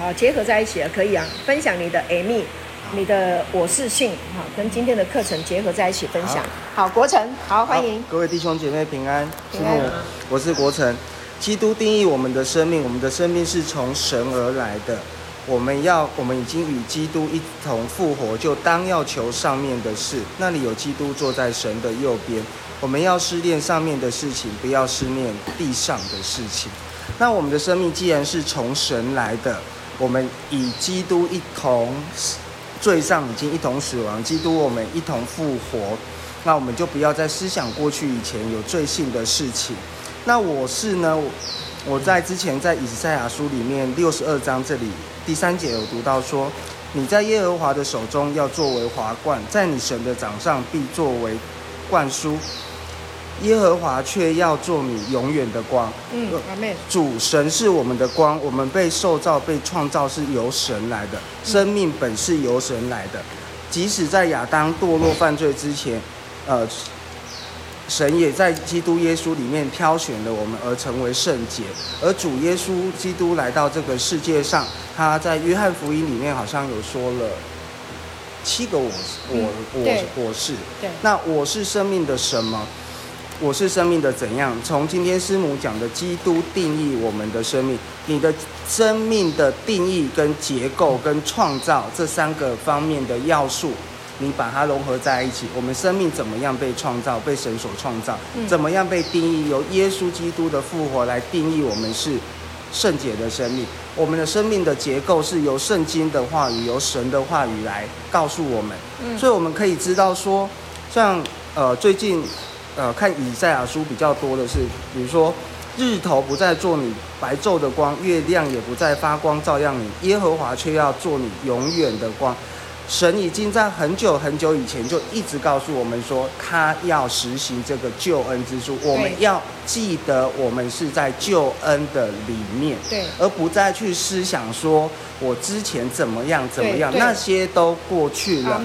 好，结合在一起了，可以啊。分享你的 Amy，你的我是信，好，跟今天的课程结合在一起分享。好，好国成，好，好欢迎各位弟兄姐妹平安。平安，我是国成。基督定义我们的生命，我们的生命是从神而来的。我们要，我们已经与基督一同复活，就当要求上面的事。那里有基督坐在神的右边。我们要思念上面的事情，不要思念地上的事情。那我们的生命既然是从神来的，我们与基督一同罪上已经一同死亡，基督我们一同复活。那我们就不要再思想过去以前有罪性的事情。那我是呢？我在之前在以赛亚书里面六十二章这里第三节有读到说，你在耶和华的手中要作为华冠，在你神的掌上必作为冠书。耶和华却要做你永远的光。嗯。主神是我们的光，我们被受造、被创造是由神来的，生命本是由神来的。即使在亚当堕落犯罪之前，呃。神也在基督耶稣里面挑选了我们而成为圣洁，而主耶稣基督来到这个世界上，他在约翰福音里面好像有说了七个我，我我我是，那我是生命的什么？我是生命的怎样？从今天师母讲的基督定义我们的生命，你的生命的定义跟结构跟创造这三个方面的要素。你把它融合在一起，我们生命怎么样被创造、被神所创造？怎么样被定义？由耶稣基督的复活来定义我们是圣洁的生命。我们的生命的结构是由圣经的话语、由神的话语来告诉我们。所以我们可以知道说，像呃最近呃看以赛亚书比较多的是，比如说日头不再做你白昼的光，月亮也不再发光照亮你，耶和华却要做你永远的光。神已经在很久很久以前就一直告诉我们说，他要实行这个救恩之书。我们要记得，我们是在救恩的里面，对，而不再去思想说我之前怎么样怎么样，那些都过去了。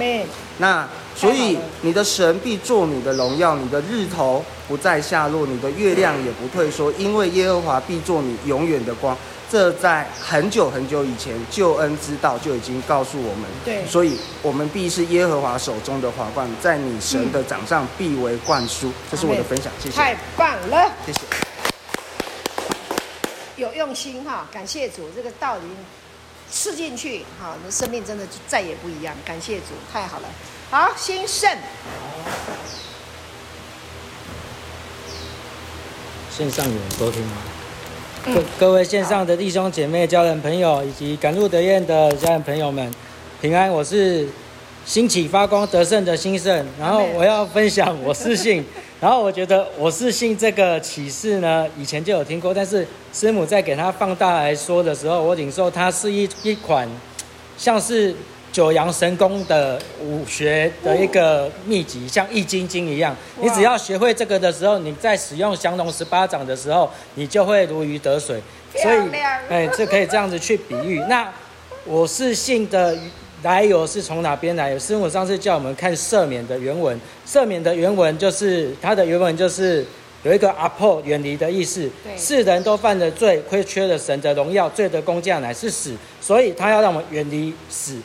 那所以你的神必做你的荣耀，你的日头不再下落，你的月亮也不退缩，因为耶和华必做你永远的光。这在很久很久以前，救恩之道就已经告诉我们。对，所以我们必是耶和华手中的华冠，在你神的掌上必为冠书。这是我的分享，谢谢。太棒了，谢谢。有用心哈，感谢主，这个道理吃进去，哈，你的生命真的就再也不一样。感谢主，太好了。好，兴盛。线上有人收听吗？各各位线上的弟兄姐妹、家人朋友，以及赶路得堰的家人朋友们，平安！我是兴起发光得胜的兴盛，然后我要分享我是信，然后我觉得我是信这个启示呢，以前就有听过，但是师母在给他放大来说的时候，我领受它是一一款像是。九阳神功的武学的一个秘籍，像易筋经一样，你只要学会这个的时候，你在使用降龙十八掌的时候，你就会如鱼得水。所以，哎，这可以这样子去比喻。那我是信的来由是从哪边来？师傅上次叫我们看赦免的原文，赦免的原文就是它的原文就是有一个阿破远离的意思。世人都犯了罪，亏缺了神的荣耀，罪的工匠乃是死，所以他要让我们远离死。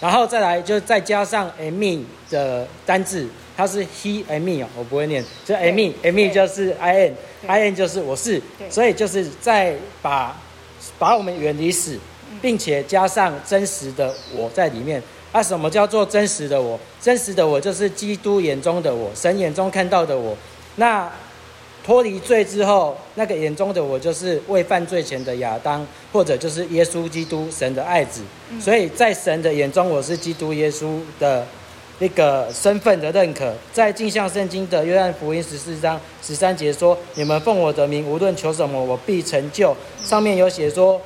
然后再来，就再加上 Amy 的单字，它是 He Amy 哦，我不会念，就 Amy，Amy 就是 I N，I N 就是我是，所以就是再把把我们远离死，并且加上真实的我在里面。啊，什么叫做真实的我？真实的我就是基督眼中的我，神眼中看到的我。那脱离罪之后，那个眼中的我就是未犯罪前的亚当，或者就是耶稣基督神的爱子。所以在神的眼中，我是基督耶稣的那个身份的认可。在镜像圣经的约翰福音十四章十三节说：“你们奉我的名无论求什么，我必成就。”上面有写说：“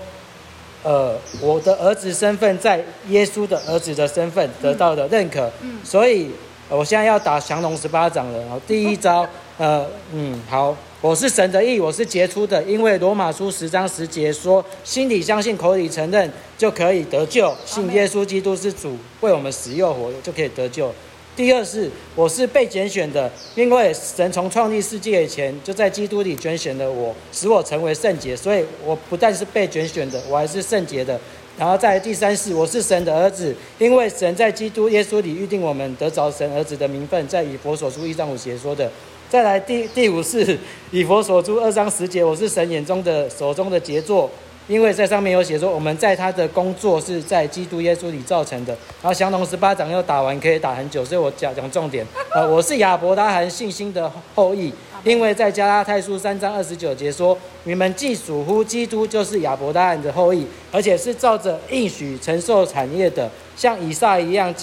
呃，我的儿子身份在耶稣的儿子的身份得到的认可。”所以我现在要打降龙十八掌了。好，第一招。呃，嗯，好，我是神的义，我是杰出的，因为罗马书十章十节说，心里相信，口里承认，就可以得救。信耶稣基督是主，为我们死又活，就可以得救。第二是我是被拣选的，因为神从创立世界以前就在基督里拣选了我，使我成为圣洁，所以我不但是被拣选的，我还是圣洁的。然后在第三是我是神的儿子，因为神在基督耶稣里预定我们得着神儿子的名分，在以弗所书一章五节说的。再来第第五是以佛所著二章十节，我是神眼中的手中的杰作。因为在上面有写说，我们在他的工作是在基督耶稣里造成的。然后降龙十八掌又打完，可以打很久，所以我讲讲重点。呃，我是亚伯拉罕信心的后裔，因为在加拉太书三章二十九节说，你们既属乎基督，就是亚伯拉罕的后裔，而且是照着应许承受产业的，像以撒一样，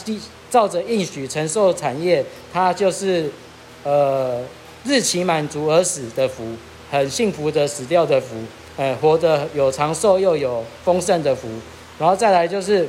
照着应许承受产业，他就是呃日期满足而死的福，很幸福的死掉的福。呃，活得有长寿又有丰盛的福，然后再来就是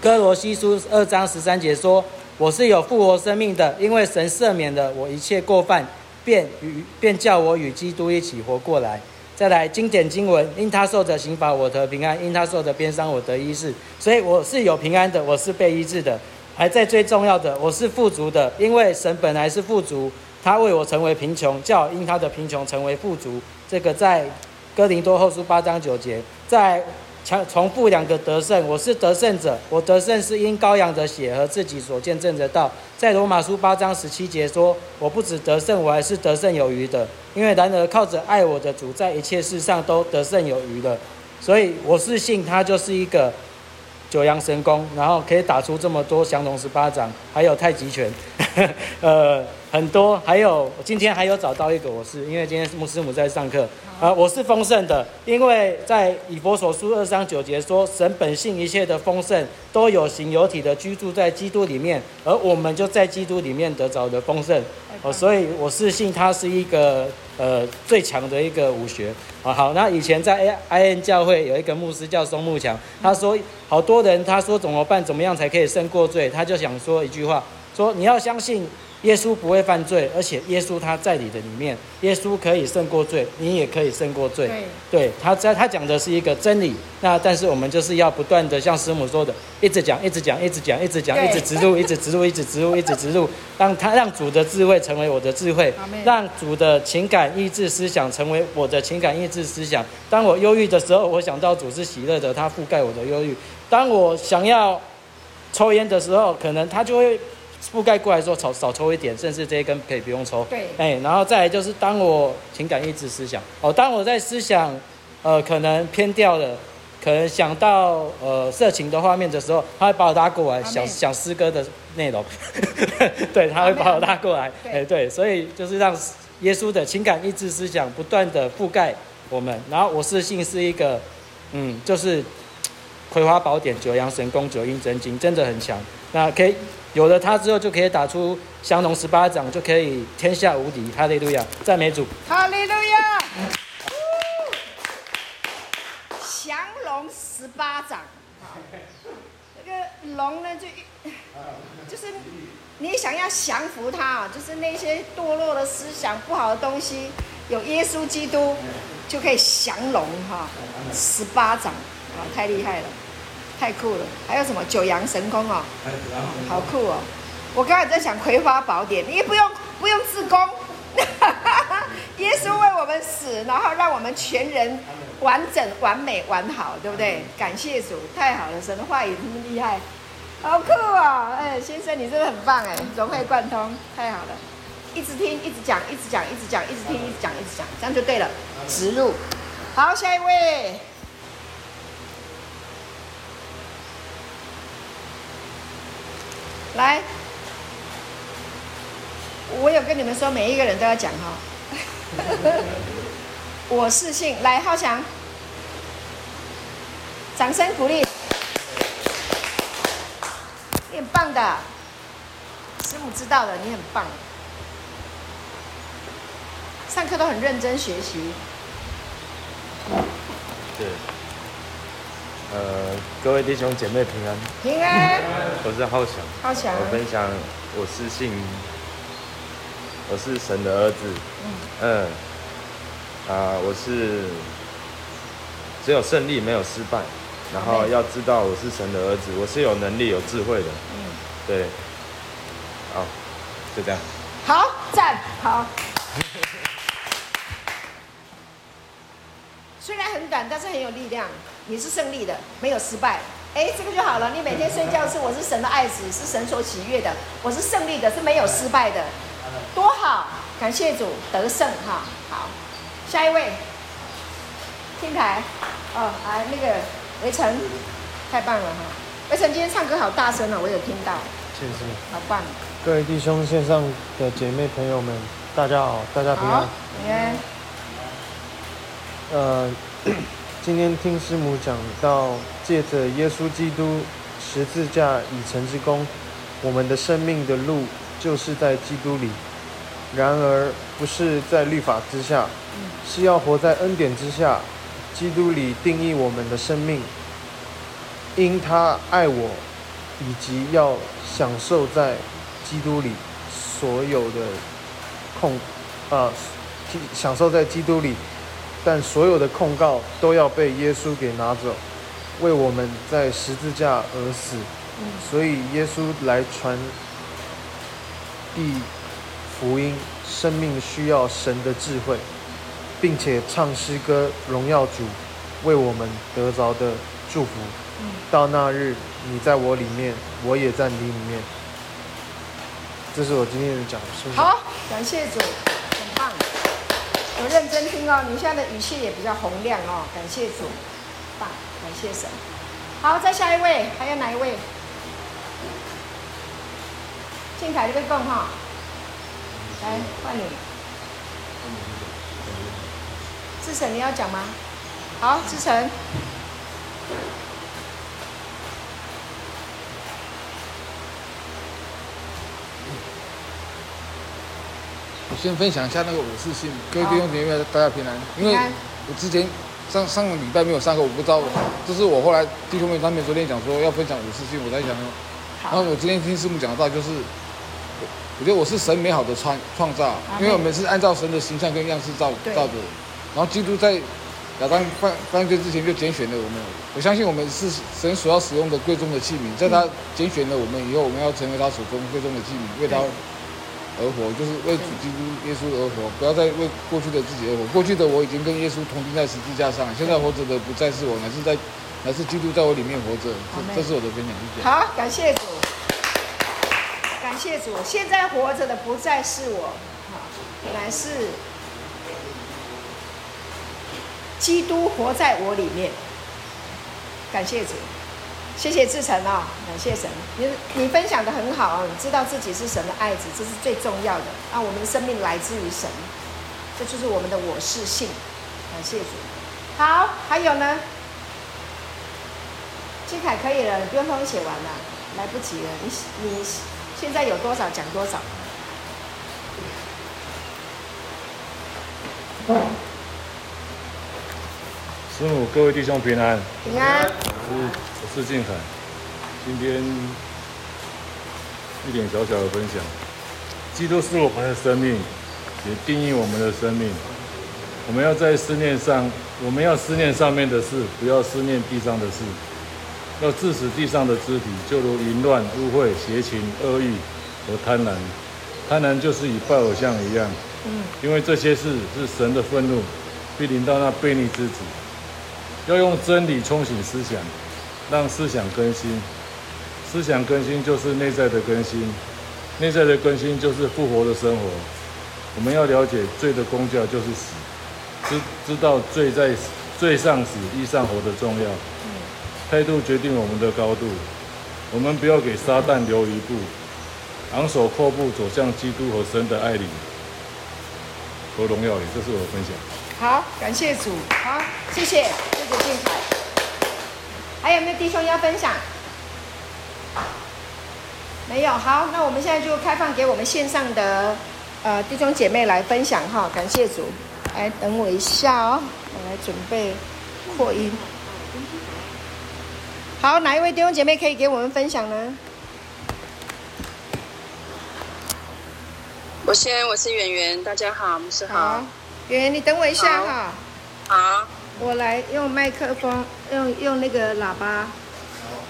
哥罗西书二章十三节说：“我是有复活生命的，因为神赦免了我一切过犯，便与便叫我与基督一起活过来。”再来经典经文：“因他受的刑罚，我得平安；因他受的鞭伤，我得医治。”所以我是有平安的，我是被医治的。还在最重要的，我是富足的，因为神本来是富足，他为我成为贫穷，叫因他的贫穷成为富足。这个在。哥林多后书八章九节，在强重复两个得胜，我是得胜者，我得胜是因羔羊的血和自己所见证的道。在罗马书八章十七节说，我不止得胜，我还是得胜有余的，因为然而靠着爱我的主，在一切事上都得胜有余的。所以我是信他就是一个九阳神功，然后可以打出这么多降龙十八掌，还有太极拳，呃。很多，还有今天还有找到一个，我是因为今天牧师母在上课，啊，我是丰盛的，因为在以佛所书二章九节说，神本性一切的丰盛都有形有体的居住在基督里面，而我们就在基督里面得着的丰盛，哦，所以我是信他是一个呃最强的一个武学，啊，好，那以前在 IN 教会有一个牧师叫松木强，他说好多人他说怎么办，怎么样才可以胜过罪，他就想说一句话，说你要相信。耶稣不会犯罪，而且耶稣他在你的里面，耶稣可以胜过罪，你也可以胜过罪。对，对，他在他讲的是一个真理。那但是我们就是要不断的像师母说的，一直讲，一直讲，一直讲，一直讲，一直植入，一直植入，一直植入，一直植入，让他让主的智慧成为我的智慧，让主的情感意志思想成为我的情感意志思想。当我忧郁的时候，我想到主是喜乐的，他覆盖我的忧郁。当我想要抽烟的时候，可能他就会。覆盖过来说，少少抽一点，甚至这一根可以不用抽。对，哎，然后再来就是，当我情感意志思想，哦，当我在思想，呃，可能偏掉了，可能想到呃色情的画面的时候，他会把我拉过来，想想诗歌的内容，对，他会把我拉过来，哎，对，所以就是让耶稣的情感意志思想不断的覆盖我们，然后我是信是一个，嗯，就是葵花宝典、九阳神功、九阴真经，真的很强，那可以。有了它之后，就可以打出降龙十八掌，就可以天下无敌。哈利路亚，赞美主。哈利路亚。降龙十八掌，那个龙呢，就就是你想要降服它，就是那些堕落的思想、不好的东西，有耶稣基督就可以降龙哈，十八掌啊，太厉害了。太酷了，还有什么九阳神功哦，好酷哦！我刚才在想葵花宝典，你也不用不用自宫，耶稣为我们死，然后让我们全人完整、完美、完好，对不对？感谢主，太好了，神的话语这么厉害，好酷哦！哎，先生你真的很棒哎，融会贯通，太好了，一直听，一直讲，一直讲，一直讲，一直听，一直讲，一直讲，这样就对了，植入。好，下一位。来，我有跟你们说，每一个人都要讲哈。我是信，来浩强，掌声鼓励，你很棒的，师母知道的，你很棒，上课都很认真学习。对。呃，各位弟兄姐妹平安，平安。我是浩翔，浩翔。我分享，我是信，我是神的儿子。嗯。嗯。啊，我是只有胜利没有失败，然后要知道我是神的儿子，我是有能力有智慧的。嗯。对。好，就这样。好，赞，好。虽然很短，但是很有力量。你是胜利的，没有失败。哎，这个就好了。你每天睡觉是我是神的爱子，是神所喜悦的。我是胜利的，是没有失败的，多好！感谢主得胜哈。好，下一位，听台。哦，来那个围城，太棒了哈！围城今天唱歌好大声哦，我有听到。谢谢。好棒。各位弟兄线上的姐妹朋友们，大家好，大家平安。平安。呃。今天听师母讲到，借着耶稣基督十字架已成之功，我们的生命的路就是在基督里。然而，不是在律法之下，是要活在恩典之下。基督里定义我们的生命，因他爱我，以及要享受在基督里所有的控，啊，享受在基督里。但所有的控告都要被耶稣给拿走，为我们在十字架而死。所以耶稣来传递福音，生命需要神的智慧，并且唱诗歌荣耀主为我们得着的祝福。到那日，你在我里面，我也在你里面。这是我今天的讲述。好，感谢主，我认真听哦，你现在的语气也比较洪亮哦，感谢主，棒，感谢神。好，再下一位，还有哪一位？静凯这边讲哈，来换你。志成，你要讲吗？好，志成。先分享一下那个五四信，各位弟兄姐妹大家平安。因为我之前上上个礼拜没有上课，我不知道，这是我后来弟兄们他们昨天讲说要分享五四信，我在想，然后我今天听师母讲到，就是我觉得我是神美好的创创造，因为我们是按照神的形象跟样式造造的，然后基督在亚当犯犯罪之前就拣选了我们，我相信我们是神所要使用的贵重的器皿，在他拣选了我们以后，我们要成为他手中贵重的器皿，为他。而活就是为主基督耶稣而活，不要再为过去的自己而活。过去的我已经跟耶稣同钉在十字架上，现在活着的不再是我，乃是在，乃是基督在我里面活着。这是我的分享，谢谢。好，感谢主，感谢主。现在活着的不再是我，乃是基督活在我里面。感谢主。谢谢志成啊，感谢神，你你分享的很好啊，你知道自己是神的爱子，这是最重要的啊。我们的生命来自于神，这就是我们的我是性。感谢主。好，还有呢？金凯可以了，你不用帮我写完了，来不及了。你你现在有多少讲多少。师母，各位弟兄平安。平安。我是静凯，今天一点小小的分享。基督是我们的生命，也定义我们的生命。我们要在思念上，我们要思念上面的事，不要思念地上的事。要致死地上的肢体，就如淫乱、污秽、邪情、恶欲和贪婪。贪婪就是与拜偶像一样。嗯。因为这些事是神的愤怒，必临到那悖逆之子。要用真理冲醒思想。让思想更新，思想更新就是内在的更新，内在的更新就是复活的生活。我们要了解罪的工价就是死，知知道罪在罪上死，义上活的重要。态度决定我们的高度，我们不要给撒旦留一步，昂首阔步走向基督和神的爱里和荣耀里。这是我的分享。好，感谢主。好，谢谢，谢谢靖凯。还有没有弟兄要分享？没有，好，那我们现在就开放给我们线上的呃弟兄姐妹来分享哈，感谢主。来，等我一下哦，我来准备扩音。好，哪一位弟兄姐妹可以给我们分享呢？我先，我是圆圆，大家好，我们是好。圆圆，你等我一下哈。好。我来用麦克风，用用那个喇叭。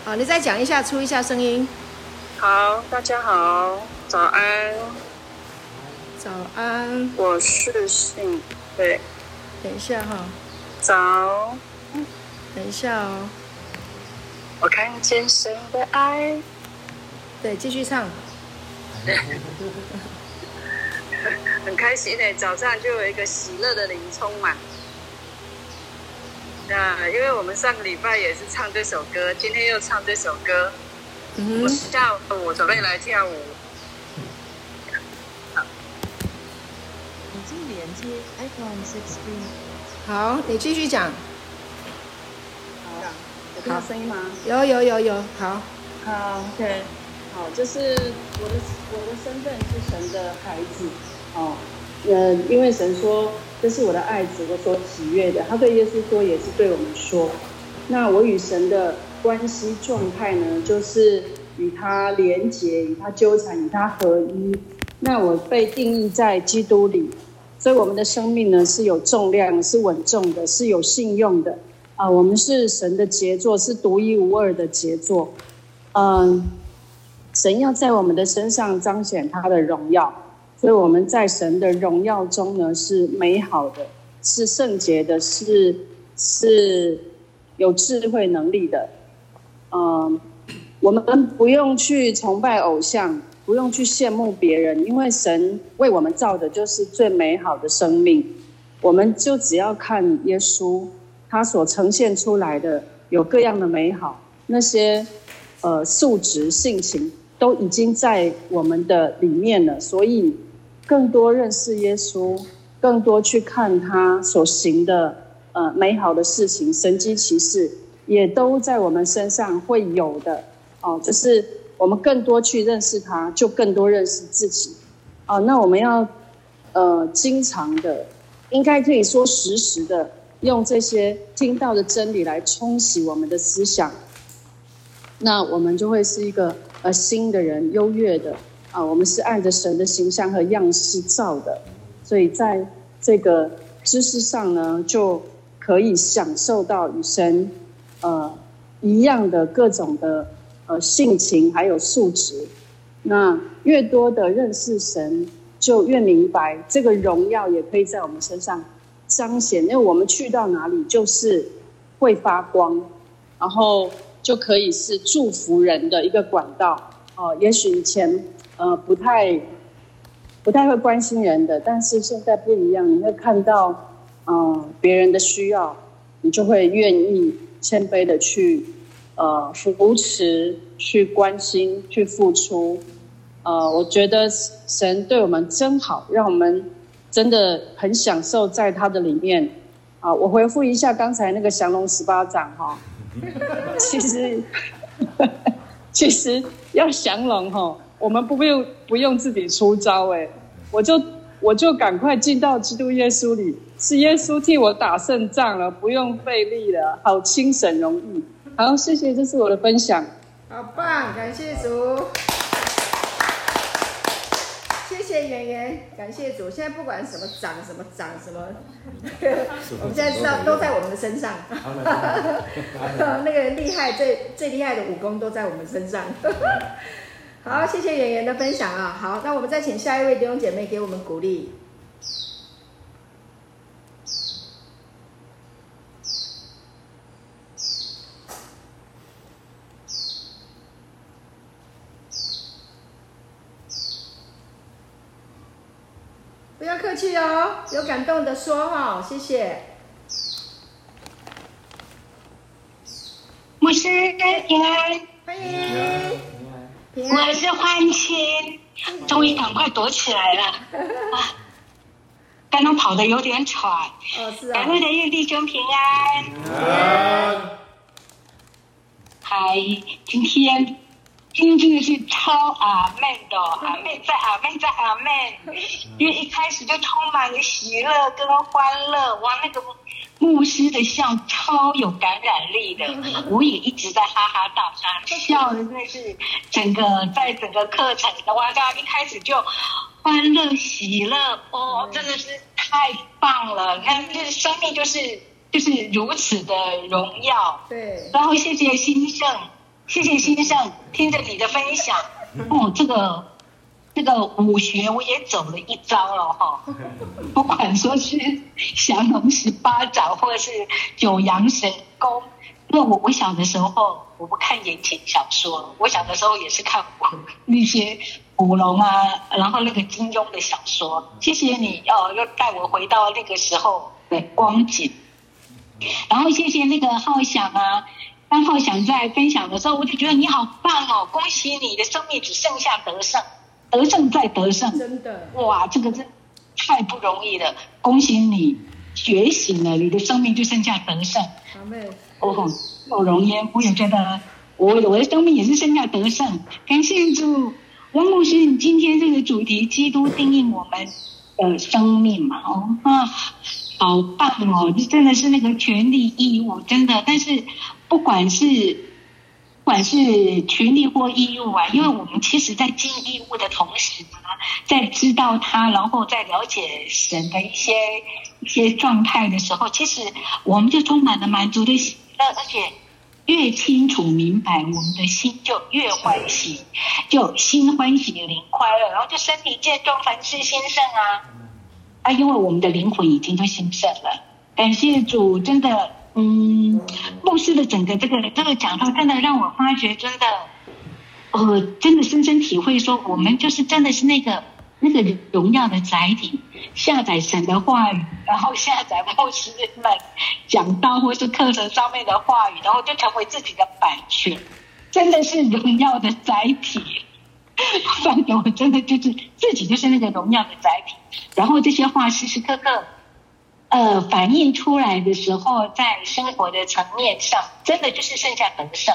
好，你再讲一下，出一下声音。好，大家好，早安。早安。我是信，对。等一下哈。早。等一下哦。我看见神的爱。对，继续唱。很开心的，早上就有一个喜乐的灵充满。那因为我们上个礼拜也是唱这首歌，今天又唱这首歌。嗯。我下午准备来跳舞。已经连接 iPhone 16。好，你继续讲。好，有听到声音吗？有有有有，好。好，OK。好，就是我的我的身份是神的孩子。哦，呃，因为神说这是我的爱子，我所喜悦的。他对耶稣说，也是对我们说。那我与神的关系状态呢，就是与他连结，与他纠缠，与他合一。那我被定义在基督里，所以我们的生命呢是有重量，是稳重的，是有信用的。啊、我们是神的杰作，是独一无二的杰作。嗯、神要在我们的身上彰显他的荣耀。所以我们在神的荣耀中呢，是美好的，是圣洁的，是是有智慧能力的。嗯，我们不用去崇拜偶像，不用去羡慕别人，因为神为我们造的就是最美好的生命。我们就只要看耶稣，他所呈现出来的有各样的美好，那些呃素质性情都已经在我们的里面了，所以。更多认识耶稣，更多去看他所行的呃美好的事情，神迹奇事也都在我们身上会有的哦。就是我们更多去认识他，就更多认识自己哦。那我们要呃经常的，应该可以说实时的用这些听到的真理来冲洗我们的思想，那我们就会是一个呃新的人，优越的。啊，我们是按着神的形象和样式造的，所以在这个知识上呢，就可以享受到与神呃一样的各种的呃性情还有素质。那越多的认识神，就越明白这个荣耀也可以在我们身上彰显，因为我们去到哪里就是会发光，然后就可以是祝福人的一个管道。哦、也许以前。呃，不太，不太会关心人的，但是现在不一样，你会看到，嗯、呃，别人的需要，你就会愿意谦卑的去，呃，扶持、去关心、去付出。呃，我觉得神对我们真好，让我们真的很享受在他的里面。啊、呃，我回复一下刚才那个降龙十八掌哈，其实，其实要降龙哈。我们不用不用自己出招哎，我就我就赶快进到基督耶稣里，是耶稣替我打胜仗了，不用费力了，好轻省容易。好，谢谢，这是我的分享。好棒，感谢主，谢谢圆圆，感谢主。现在不管什么长什么长什么，我们现在知道都在我们的身上。那个厉害最最厉害的武功都在我们身上。好，谢谢圆圆的分享啊！好，那我们再请下一位弟兄姐妹给我们鼓励。不要客气哦，有感动的说哈，谢谢。牧师平安，欢迎。我是欢庆，终于赶快躲起来了啊！刚刚跑的有点喘。哦，是啊。感恩的愿弟兄平安。嗨，今天真的是超阿妹的，阿妹在阿妹在阿妹，因为一开始就充满了喜乐跟欢乐，哇，那个。牧师的笑超有感染力的，我也一直在哈哈大笑，笑的真的是整个在整个课程的哇，大家一开始就欢乐喜乐哦，真的是太棒了！你看，就是生命就是就是如此的荣耀。对。然后谢谢兴盛，谢谢先生，听着你的分享，哦，这个这个武学我也走了一遭了哈，不管说是降龙十八掌或者是九阳神功，因为我我小的时候我不看言情小说，我小的时候也是看那些古龙啊，然后那个金庸的小说。谢谢你哦，又带我回到那个时候的光景。然后谢谢那个浩翔啊，当浩翔在分享的时候，我就觉得你好棒哦，恭喜你的生命只剩下得胜。得胜再得胜，真的哇，这个真太不容易了！恭喜你觉醒了，你的生命就剩下得胜。阿妹，哦，有容颜，我也觉得我我的生命也是剩下得胜。感谢主，王牧师，你今天这个主题，基督定义我们的生命嘛？哦啊，好棒哦！这真的是那个权利义务，真的。但是不管是。不管是权利或义务啊，因为我们其实，在尽义务的同时呢，在知道他，然后在了解神的一些一些状态的时候，其实我们就充满了满足的喜乐，而且越清楚明白，我们的心就越欢喜，就心欢喜灵快乐，然后就身体健壮，凡事兴盛啊啊！因为我们的灵魂已经就兴盛了，感谢主，真的。嗯，牧师的整个这个这个讲道，真的让我发觉，真的，呃，真的深深体会说，我们就是真的是那个那个荣耀的载体，下载神的话语，然后下载牧师们讲道或是课程上面的话语，然后就成为自己的版权，真的是荣耀的载体。反正我真的就是自己就是那个荣耀的载体，然后这些话时时刻刻。呃，反映出来的时候，在生活的层面上，真的就是剩下得胜。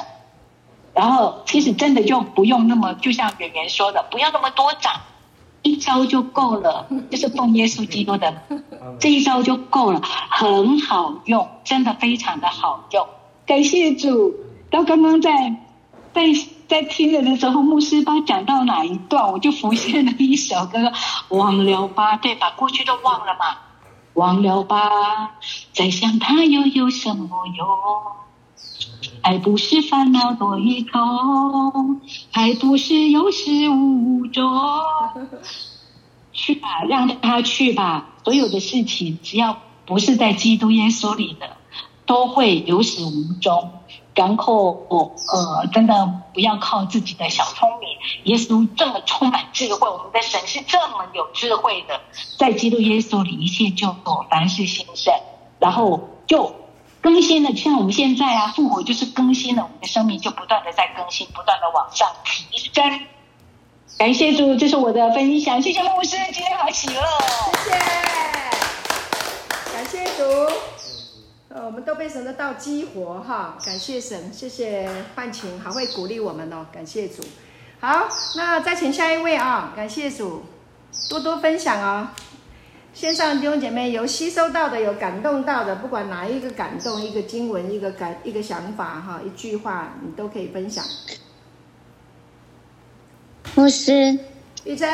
然后，其实真的就不用那么，就像圆圆说的，不要那么多掌，一招就够了。就是奉耶稣基督的这一招就够了，很好用，真的非常的好用。感谢主。到刚刚在在在听着的时候，牧师帮讲到哪一段，我就浮现了一首歌，忘了吧，对，吧过去都忘了嘛。忘了吧，再想他又有什么用？还不是烦恼多一重，还不是有始无终。去吧，让他去吧。所有的事情，只要不是在基督耶稣里的，都会有始无终。然后我，呃，真的不要靠自己的小聪明。耶稣这么充满智慧，我们的神是这么有智慧的，在基督耶稣里，一切就凡事兴盛，然后就更新了。像我们现在啊，复活就是更新了，我们的生命就不断的在更新，不断的往上提升。感谢主，这是我的分享。谢谢牧师，今天好喜乐。谢谢，感谢主。呃，我们都被神的道激活哈，感谢神，谢谢范晴，好会鼓励我们哦，感谢主。好，那再请下一位啊，感谢主，多多分享哦。线上弟兄姐妹有吸收到的，有感动到的，不管哪一个感动，一个经文，一个感，一个想法哈，一句话，你都可以分享。牧师，玉珍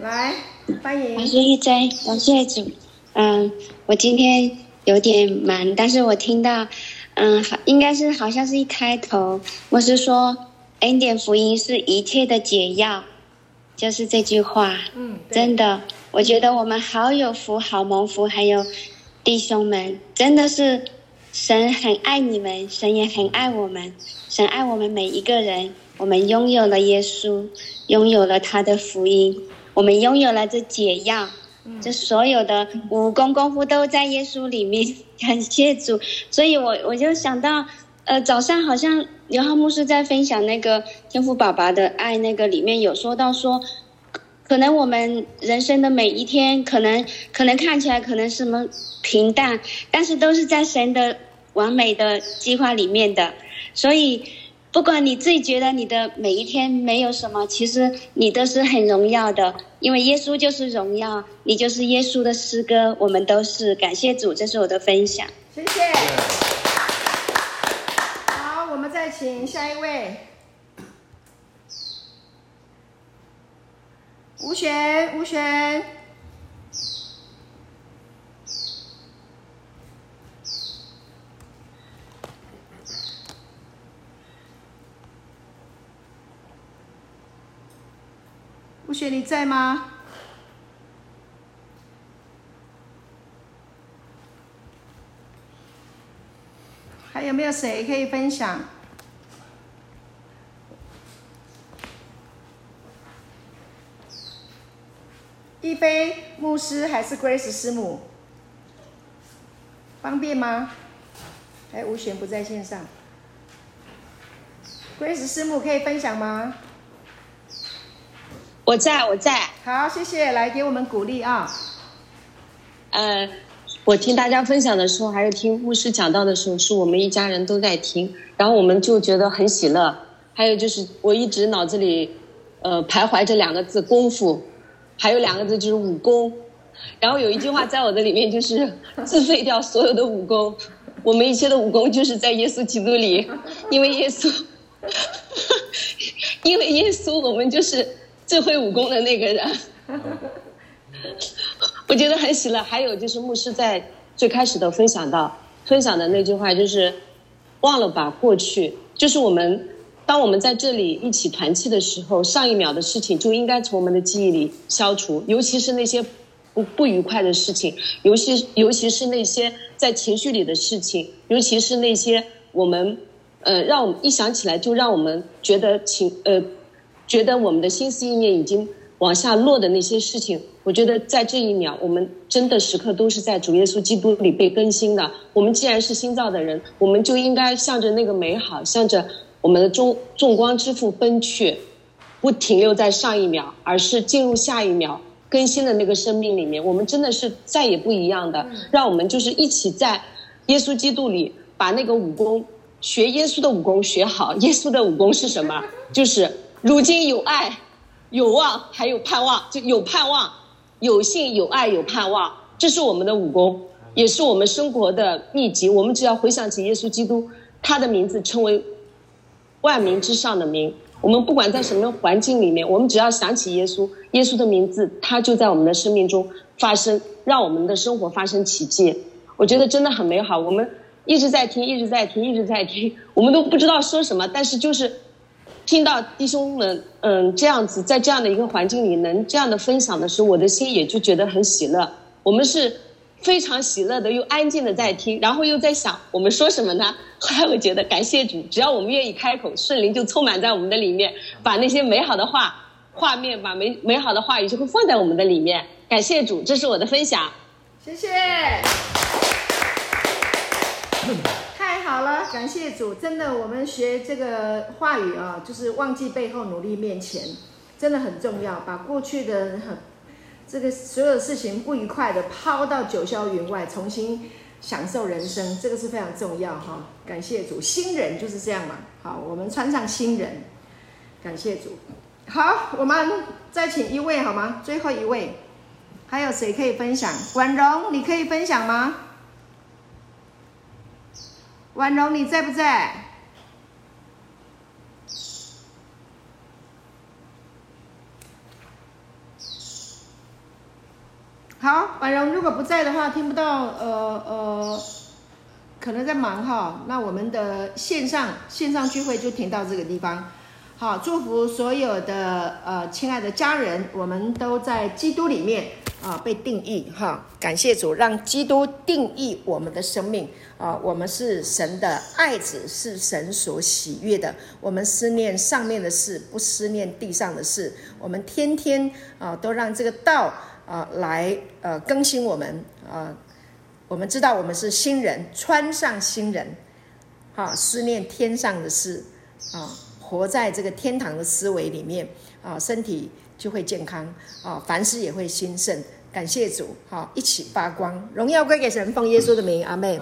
来，欢迎。我是玉珍，感谢主。嗯，我今天。有点忙，但是我听到，嗯，好，应该是好像是一开头，我是说，恩典福音是一切的解药，就是这句话。嗯，真的，我觉得我们好有福，好蒙福，还有弟兄们，真的是神很爱你们，神也很爱我们，神爱我们每一个人，我们拥有了耶稣，拥有了他的福音，我们拥有了这解药。这所有的武功功夫都在耶稣里面，感谢主。所以我我就想到，呃，早上好像刘浩牧师在分享那个天赋爸爸的爱，那个里面有说到说，可能我们人生的每一天，可能可能看起来可能什么平淡，但是都是在神的完美的计划里面的，所以。不管你自己觉得你的每一天没有什么，其实你都是很荣耀的，因为耶稣就是荣耀，你就是耶稣的诗歌，我们都是感谢主，这是我的分享。谢谢。好，我们再请下一位，吴璇，吴璇。雪你在吗？还有没有谁可以分享？一杯牧师还是 Grace 师母？方便吗？哎，吴璇不在线上。Grace 师母可以分享吗？我在，我在。好，谢谢，来给我们鼓励啊。呃，我听大家分享的时候，还有听牧师讲到的时候，是我们一家人都在听，然后我们就觉得很喜乐。还有就是，我一直脑子里，呃，徘徊着两个字“功夫”。还有两个字就是武功，然后有一句话在我的里面就是自废掉所有的武功，我们一切的武功就是在耶稣基督里，因为耶稣，因为耶稣我们就是最会武功的那个人，我觉得很喜乐。还有就是牧师在最开始的分享到分享的那句话就是忘了把过去，就是我们。当我们在这里一起团契的时候，上一秒的事情就应该从我们的记忆里消除，尤其是那些不不愉快的事情，尤其尤其是那些在情绪里的事情，尤其是那些我们呃让我们一想起来就让我们觉得情呃觉得我们的心思意念已经往下落的那些事情。我觉得在这一秒，我们真的时刻都是在主耶稣基督里被更新的。我们既然是新造的人，我们就应该向着那个美好，向着。我们的众众光之父奔去，不停留在上一秒，而是进入下一秒更新的那个生命里面。我们真的是再也不一样的。让我们就是一起在耶稣基督里把那个武功学耶稣的武功学好。耶稣的武功是什么？就是如今有爱、有望，还有盼望，就有盼望、有信、有爱、有盼望。这是我们的武功，也是我们生活的秘籍。我们只要回想起耶稣基督，他的名字称为。万名之上的名，我们不管在什么环境里面，我们只要想起耶稣，耶稣的名字，他就在我们的生命中发生，让我们的生活发生奇迹。我觉得真的很美好。我们一直在听，一直在听，一直在听，我们都不知道说什么，但是就是听到弟兄们，嗯，这样子在这样的一个环境里能这样的分享的时候，我的心也就觉得很喜乐。我们是。非常喜乐的，又安静的在听，然后又在想我们说什么呢？后来我觉得感谢主，只要我们愿意开口，圣灵就充满在我们的里面，把那些美好的话、画面，把美美好的话语就会放在我们的里面。感谢主，这是我的分享。谢谢，好了，感谢主，真的，我们学这个话语啊，就是忘记背后，努力面前，真的很重要，把过去的很。这个所有事情不愉快的抛到九霄云外，重新享受人生，这个是非常重要哈。感谢主，新人就是这样嘛。好，我们穿上新人，感谢主。好，我们再请一位好吗？最后一位，还有谁可以分享？婉容，你可以分享吗？婉容，你在不在？好，婉容，如果不在的话，听不到，呃呃，可能在忙哈。那我们的线上线上聚会就停到这个地方。好，祝福所有的呃亲爱的家人，我们都在基督里面啊、被定义哈。感谢主，让基督定义我们的生命啊、我们是神的爱子，是神所喜悦的。我们思念上面的事，不思念地上的事。我们天天啊、都让这个道。啊、来呃更新我们啊、我们知道我们是新人，穿上新人，哈、啊，思念天上的事啊，活在这个天堂的思维里面啊，身体就会健康啊，凡事也会兴盛。感谢主，好、一起发光，荣耀归给神，奉耶稣的名，阿妹。